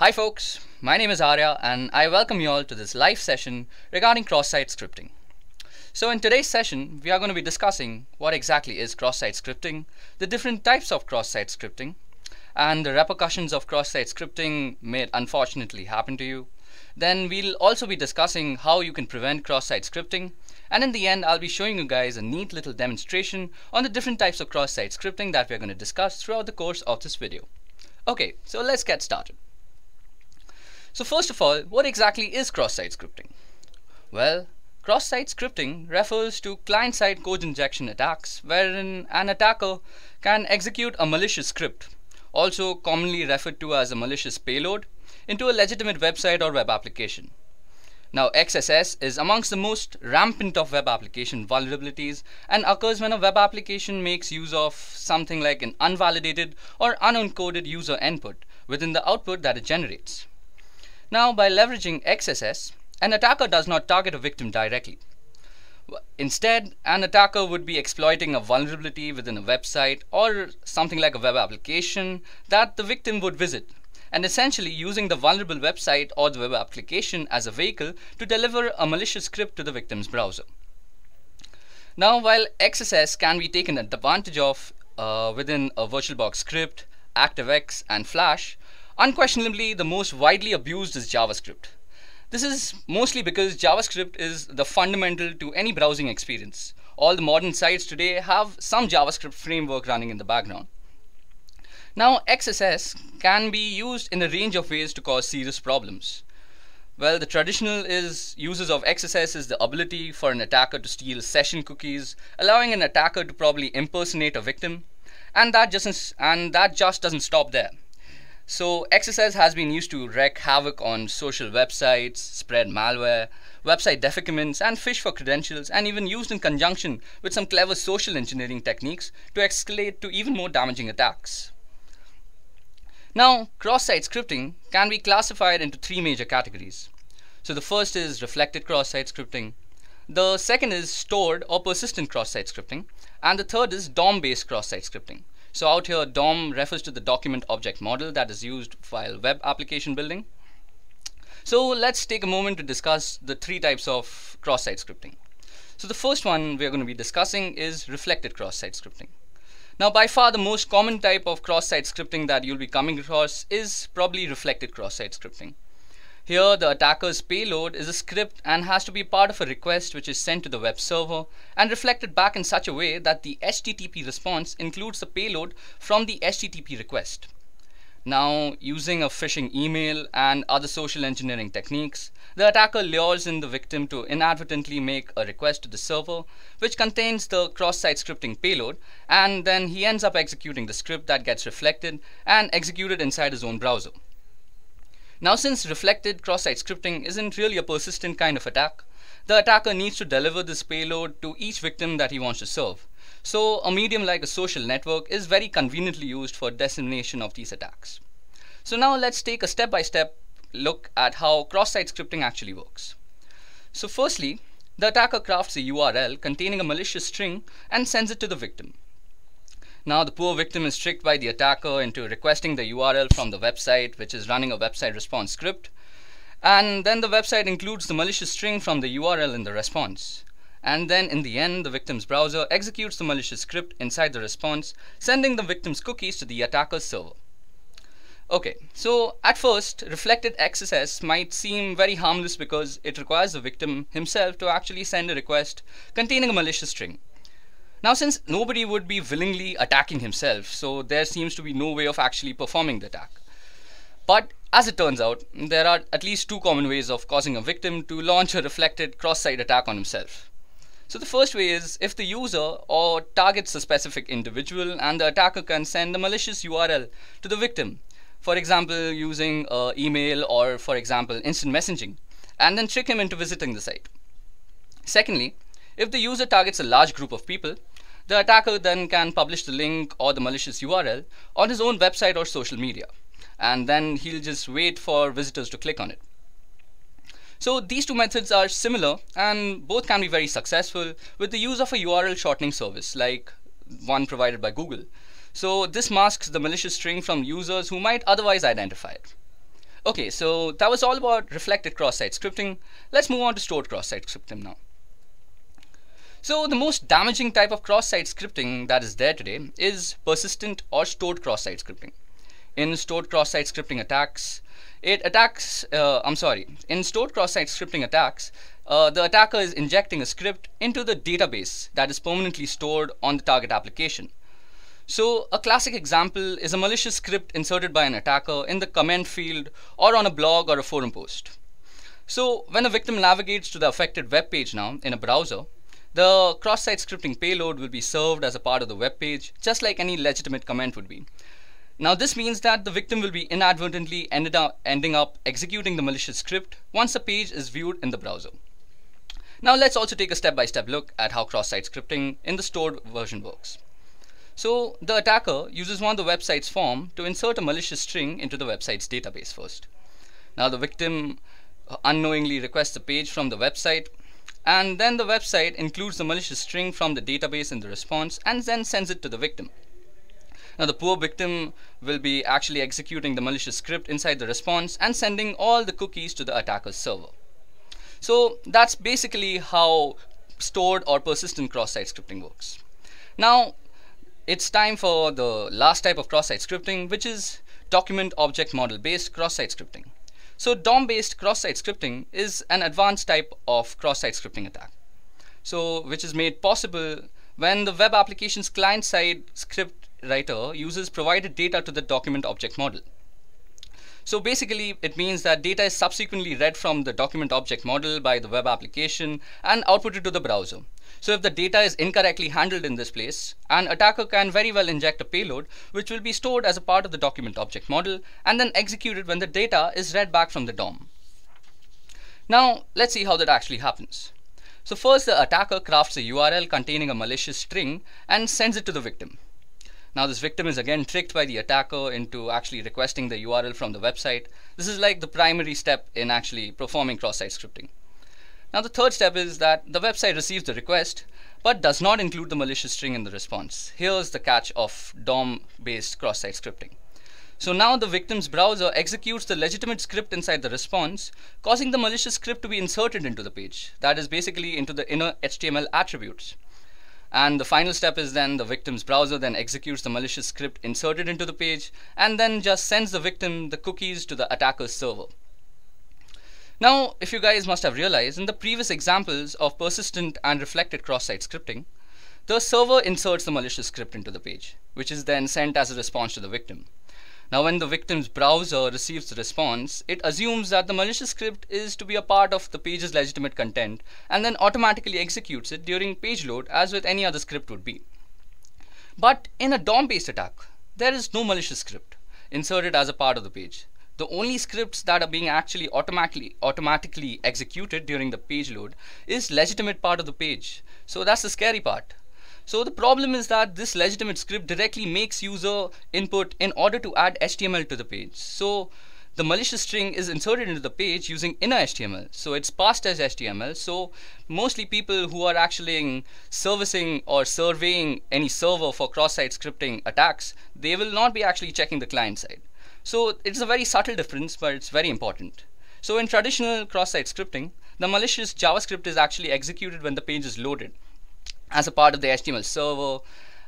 Hi folks, my name is Arya and I welcome you all to this live session regarding cross-site scripting. So in today's session, we are going to be discussing what exactly is cross-site scripting, the different types of cross-site scripting, and the repercussions of cross-site scripting may unfortunately happen to you. Then we'll also be discussing how you can prevent cross-site scripting, and in the end, I'll be showing you guys a neat little demonstration on the different types of cross-site scripting that we're going to discuss throughout the course of this video. Okay, so let's get started. So first of all, what exactly is cross-site scripting? Well, cross-site scripting refers to client-side code injection attacks wherein an attacker can execute a malicious script, also commonly referred to as a malicious payload, into a legitimate website or web application. Now XSS is amongst the most rampant of web application vulnerabilities and occurs when a web application makes use of something like an unvalidated or unencoded user input within the output that it generates. Now, by leveraging XSS, an attacker does not target a victim directly. Instead, an attacker would be exploiting a vulnerability within a website or something like a web application that the victim would visit, and essentially using the vulnerable website or the web application as a vehicle to deliver a malicious script to the victim's browser. Now, while XSS can be taken advantage of uh, within a VirtualBox script, ActiveX, and Flash, Unquestionably, the most widely abused is JavaScript. This is mostly because JavaScript is the fundamental to any browsing experience. All the modern sites today have some JavaScript framework running in the background. Now, XSS can be used in a range of ways to cause serious problems. Well, the traditional is uses of XSS is the ability for an attacker to steal session cookies, allowing an attacker to probably impersonate a victim, and that just and that just doesn't stop there. So XSS has been used to wreak havoc on social websites, spread malware, website defacements, and phish for credentials, and even used in conjunction with some clever social engineering techniques to escalate to even more damaging attacks. Now, cross-site scripting can be classified into three major categories. So the first is reflected cross-site scripting. The second is stored or persistent cross-site scripting. And the third is DOM-based cross-site scripting. So out here, DOM refers to the document object model that is used while web application building. So let's take a moment to discuss the three types of cross-site scripting. So the first one we're going to be discussing is reflected cross-site scripting. Now by far the most common type of cross-site scripting that you'll be coming across is probably reflected cross-site scripting. Here the attacker's payload is a script and has to be part of a request which is sent to the web server and reflected back in such a way that the HTTP response includes the payload from the HTTP request. Now, using a phishing email and other social engineering techniques, the attacker lures in the victim to inadvertently make a request to the server which contains the cross-site scripting payload and then he ends up executing the script that gets reflected and executed inside his own browser. Now since reflected cross-site scripting isn't really a persistent kind of attack, the attacker needs to deliver this payload to each victim that he wants to serve. So a medium like a social network is very conveniently used for dissemination of these attacks. So now let's take a step-by-step -step look at how cross-site scripting actually works. So firstly, the attacker crafts a URL containing a malicious string and sends it to the victim. Now the poor victim is tricked by the attacker into requesting the URL from the website which is running a website response script and then the website includes the malicious string from the URL in the response. And then in the end the victim's browser executes the malicious script inside the response sending the victim's cookies to the attacker's server. Okay, so at first, reflected XSS might seem very harmless because it requires the victim himself to actually send a request containing a malicious string. Now since nobody would be willingly attacking himself, so there seems to be no way of actually performing the attack. But as it turns out, there are at least two common ways of causing a victim to launch a reflected cross-site attack on himself. So the first way is if the user or targets a specific individual and the attacker can send a malicious URL to the victim, for example using uh, email or for example instant messaging, and then trick him into visiting the site. Secondly, if the user targets a large group of people, the attacker then can publish the link or the malicious URL on his own website or social media. And then he'll just wait for visitors to click on it. So these two methods are similar and both can be very successful with the use of a URL shortening service like one provided by Google. So this masks the malicious string from users who might otherwise identify it. Okay, so that was all about reflected cross-site scripting. Let's move on to stored cross-site scripting now. So the most damaging type of cross-site scripting that is there today is persistent or stored cross-site scripting. In stored cross-site scripting attacks, it attacks, uh, I'm sorry, in stored cross-site scripting attacks, uh, the attacker is injecting a script into the database that is permanently stored on the target application. So a classic example is a malicious script inserted by an attacker in the comment field or on a blog or a forum post. So when a victim navigates to the affected web page now in a browser, the cross-site scripting payload will be served as a part of the web page, just like any legitimate comment would be. Now this means that the victim will be inadvertently up, ending up executing the malicious script once the page is viewed in the browser. Now let's also take a step-by-step -step look at how cross-site scripting in the stored version works. So the attacker uses one of the website's form to insert a malicious string into the website's database first. Now the victim unknowingly requests a page from the website and then the website includes the malicious string from the database in the response and then sends it to the victim. Now the poor victim will be actually executing the malicious script inside the response and sending all the cookies to the attacker's server. So that's basically how stored or persistent cross-site scripting works. Now it's time for the last type of cross-site scripting which is document object model based cross-site scripting. So DOM-based cross-site scripting is an advanced type of cross-site scripting attack. So which is made possible when the web application's client-side script writer uses provided data to the document object model. So basically, it means that data is subsequently read from the document object model by the web application and outputted to the browser. So if the data is incorrectly handled in this place, an attacker can very well inject a payload which will be stored as a part of the document object model and then executed when the data is read back from the DOM. Now, let's see how that actually happens. So first the attacker crafts a URL containing a malicious string and sends it to the victim. Now this victim is again tricked by the attacker into actually requesting the URL from the website. This is like the primary step in actually performing cross-site scripting. Now the third step is that the website receives the request but does not include the malicious string in the response. Here's the catch of DOM-based cross-site scripting. So now the victim's browser executes the legitimate script inside the response, causing the malicious script to be inserted into the page. That is basically into the inner HTML attributes. And the final step is then the victim's browser then executes the malicious script inserted into the page and then just sends the victim the cookies to the attacker's server. Now, if you guys must have realized, in the previous examples of persistent and reflected cross-site scripting, the server inserts the malicious script into the page, which is then sent as a response to the victim. Now when the victim's browser receives the response, it assumes that the malicious script is to be a part of the page's legitimate content and then automatically executes it during page load as with any other script would be. But in a DOM-based attack, there is no malicious script inserted as a part of the page. The only scripts that are being actually automatically automatically executed during the page load is legitimate part of the page. So that's the scary part. So the problem is that this legitimate script directly makes user input in order to add HTML to the page. So the malicious string is inserted into the page using inner HTML. So it's passed as HTML. So mostly people who are actually servicing or surveying any server for cross-site scripting attacks, they will not be actually checking the client side. So it's a very subtle difference, but it's very important. So in traditional cross-site scripting, the malicious JavaScript is actually executed when the page is loaded as a part of the HTML server.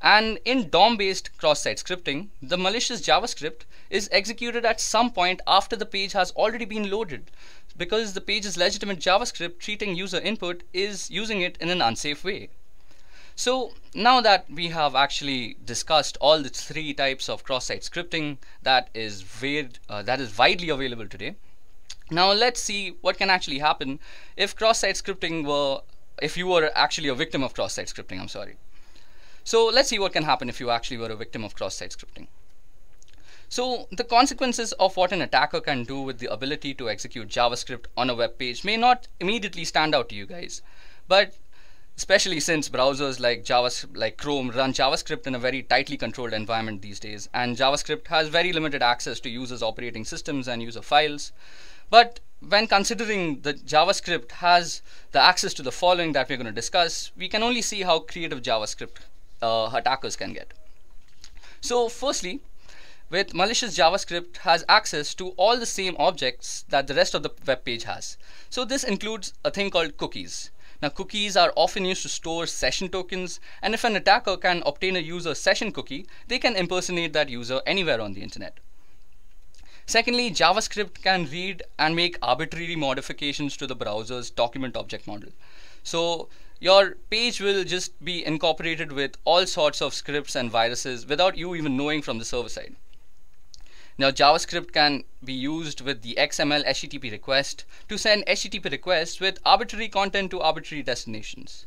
And in DOM-based cross-site scripting, the malicious JavaScript is executed at some point after the page has already been loaded because the page's legitimate JavaScript treating user input is using it in an unsafe way. So now that we have actually discussed all the three types of cross-site scripting that is weird, uh, that is widely available today, now let's see what can actually happen if cross-site scripting were if you were actually a victim of cross-site scripting, I'm sorry. So let's see what can happen if you actually were a victim of cross-site scripting. So the consequences of what an attacker can do with the ability to execute JavaScript on a web page may not immediately stand out to you guys, but especially since browsers like Java, like Chrome run JavaScript in a very tightly controlled environment these days, and JavaScript has very limited access to users' operating systems and user files. But when considering that JavaScript has the access to the following that we're going to discuss, we can only see how creative JavaScript uh, attackers can get. So firstly, with malicious JavaScript has access to all the same objects that the rest of the web page has. So this includes a thing called cookies. Now cookies are often used to store session tokens and if an attacker can obtain a user's session cookie, they can impersonate that user anywhere on the internet. Secondly, JavaScript can read and make arbitrary modifications to the browser's document object model. So your page will just be incorporated with all sorts of scripts and viruses without you even knowing from the server side. Now JavaScript can be used with the XML HTTP request to send HTTP requests with arbitrary content to arbitrary destinations.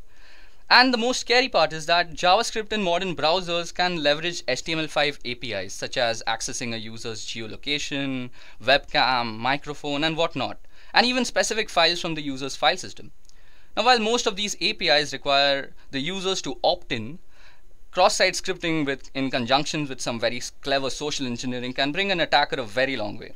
And the most scary part is that JavaScript in modern browsers can leverage HTML5 APIs such as accessing a user's geolocation, webcam, microphone and whatnot, and even specific files from the user's file system. Now while most of these APIs require the users to opt in, Cross-site scripting with, in conjunction with some very clever social engineering can bring an attacker a very long way.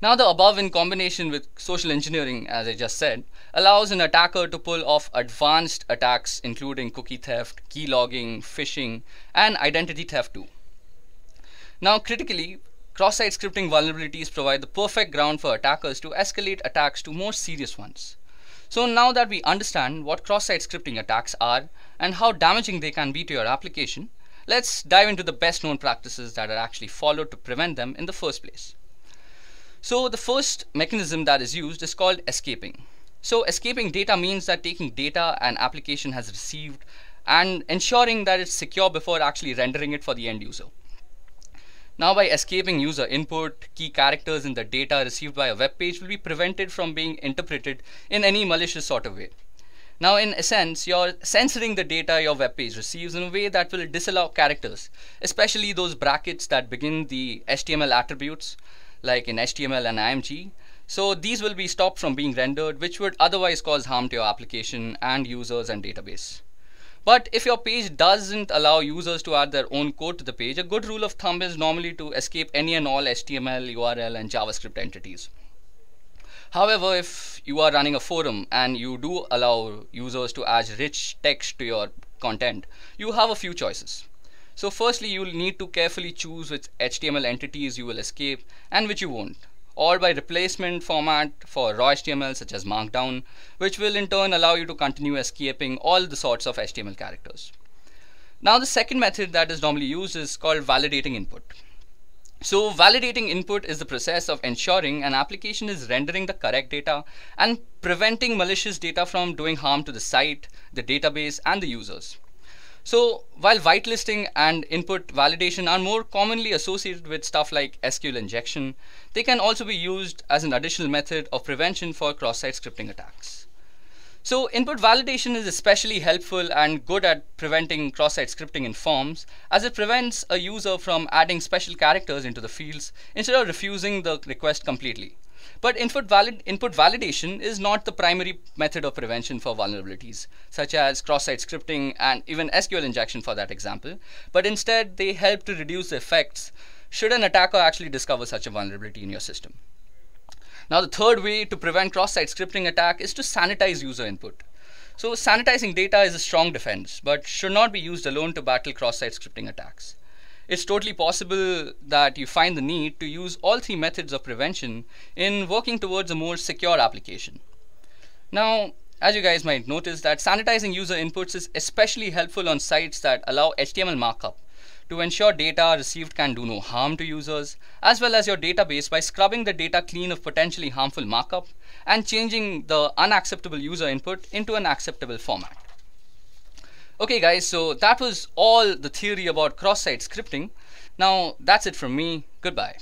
Now the above in combination with social engineering, as I just said, allows an attacker to pull off advanced attacks including cookie theft, key logging, phishing, and identity theft too. Now critically, cross-site scripting vulnerabilities provide the perfect ground for attackers to escalate attacks to more serious ones. So now that we understand what cross-site scripting attacks are and how damaging they can be to your application, let's dive into the best known practices that are actually followed to prevent them in the first place. So the first mechanism that is used is called escaping. So escaping data means that taking data an application has received and ensuring that it's secure before actually rendering it for the end user. Now by escaping user input, key characters in the data received by a web page will be prevented from being interpreted in any malicious sort of way. Now in essence, you're censoring the data your web page receives in a way that will disallow characters, especially those brackets that begin the HTML attributes, like in HTML and IMG. So these will be stopped from being rendered, which would otherwise cause harm to your application and users and database. But if your page doesn't allow users to add their own code to the page, a good rule of thumb is normally to escape any and all HTML, URL, and JavaScript entities. However, if you are running a forum and you do allow users to add rich text to your content, you have a few choices. So firstly, you'll need to carefully choose which HTML entities you will escape and which you won't or by replacement format for raw HTML such as Markdown, which will in turn allow you to continue escaping all the sorts of HTML characters. Now the second method that is normally used is called validating input. So validating input is the process of ensuring an application is rendering the correct data and preventing malicious data from doing harm to the site, the database, and the users. So while whitelisting and input validation are more commonly associated with stuff like SQL injection, they can also be used as an additional method of prevention for cross-site scripting attacks. So input validation is especially helpful and good at preventing cross-site scripting in forms as it prevents a user from adding special characters into the fields instead of refusing the request completely. But input, valid, input validation is not the primary method of prevention for vulnerabilities, such as cross-site scripting and even SQL injection for that example, but instead they help to reduce the effects should an attacker actually discover such a vulnerability in your system. Now the third way to prevent cross-site scripting attack is to sanitize user input. So sanitizing data is a strong defense, but should not be used alone to battle cross-site scripting attacks it's totally possible that you find the need to use all three methods of prevention in working towards a more secure application. Now, as you guys might notice that sanitizing user inputs is especially helpful on sites that allow HTML markup to ensure data received can do no harm to users, as well as your database by scrubbing the data clean of potentially harmful markup and changing the unacceptable user input into an acceptable format. Okay guys, so that was all the theory about cross-site scripting. Now that's it from me. Goodbye.